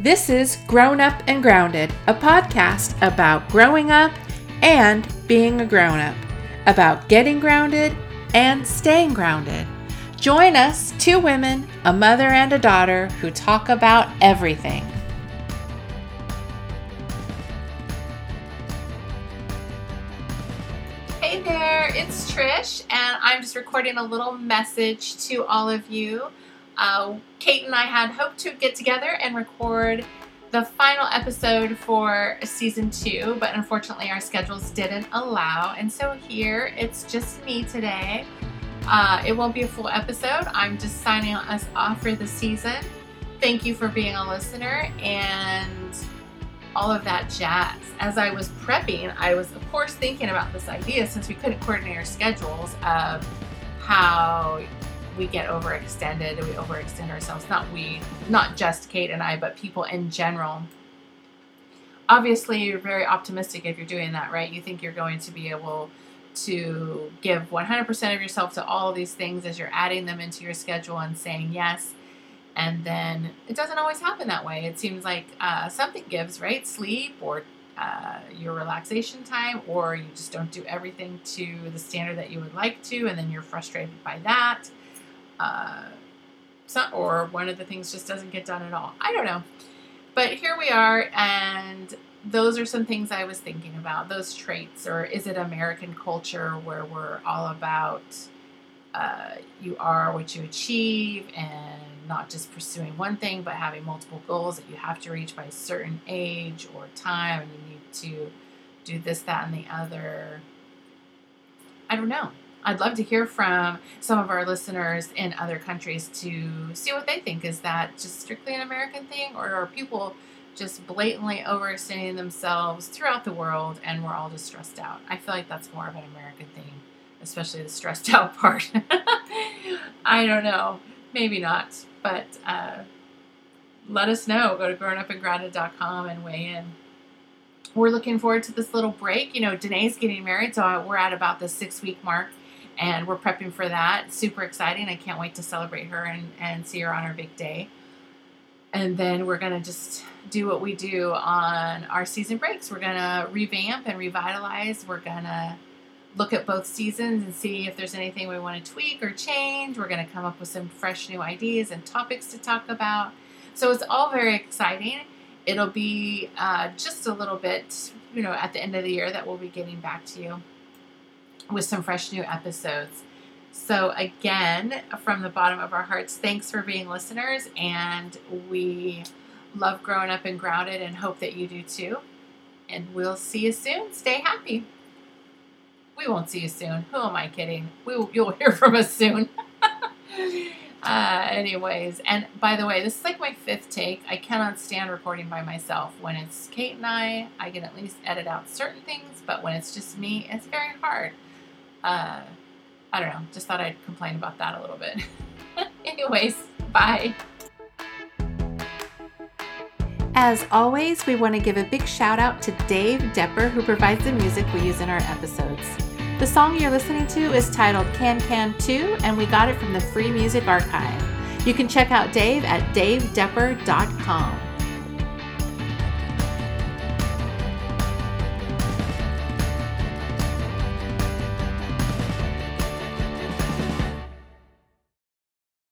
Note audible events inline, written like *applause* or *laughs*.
This is Grown Up and Grounded, a podcast about growing up and being a grown up, about getting grounded and staying grounded. Join us, two women, a mother and a daughter, who talk about everything. Hey there, it's Trish, and I'm just recording a little message to all of you. Uh, Kate and I had hoped to get together and record the final episode for season two, but unfortunately our schedules didn't allow. And so here it's just me today. Uh, it won't be a full episode. I'm just signing us off for the season. Thank you for being a listener and all of that jazz. As I was prepping, I was, of course, thinking about this idea since we couldn't coordinate our schedules of how we get overextended we overextend ourselves. Not we, not just Kate and I, but people in general. Obviously, you're very optimistic if you're doing that, right? You think you're going to be able to give 100% of yourself to all these things as you're adding them into your schedule and saying yes. And then it doesn't always happen that way. It seems like uh, something gives, right? Sleep or uh, your relaxation time, or you just don't do everything to the standard that you would like to, and then you're frustrated by that uh, some, or one of the things just doesn't get done at all. I don't know. But here we are, and those are some things I was thinking about those traits, or is it American culture where we're all about uh, you are what you achieve and not just pursuing one thing, but having multiple goals that you have to reach by a certain age or time, and you need to do this, that, and the other. I don't know. I'd love to hear from some of our listeners in other countries to see what they think. Is that just strictly an American thing, or are people just blatantly overextending themselves throughout the world and we're all just stressed out? I feel like that's more of an American thing, especially the stressed *laughs* out part. *laughs* I don't know. Maybe not. But uh, let us know. Go to grownupandgrounded.com and weigh in we're looking forward to this little break. You know, Danae's getting married, so we're at about the six week mark and we're prepping for that. Super exciting. I can't wait to celebrate her and, and see her on her big day. And then we're going to just do what we do on our season breaks. We're going to revamp and revitalize. We're going to look at both seasons and see if there's anything we want to tweak or change. We're going to come up with some fresh new ideas and topics to talk about. So it's all very exciting. It'll be uh, just a little bit, you know, at the end of the year that we'll be getting back to you with some fresh new episodes. So, again, from the bottom of our hearts, thanks for being listeners. And we love growing up and grounded and hope that you do too. And we'll see you soon. Stay happy. We won't see you soon. Who am I kidding? We you'll hear from us soon. *laughs* uh, anyways, and by the way, this is like my fifth take. I cannot stand recording by myself. When it's Kate and I, I can at least edit out certain things, but when it's just me, it's very hard uh, I don't know. Just thought I'd complain about that a little bit. *laughs* Anyways, bye. As always, we want to give a big shout out to Dave Depper, who provides the music we use in our episodes. The song you're listening to is titled Can Can 2, and we got it from the Free Music Archive. You can check out Dave at davedepper.com.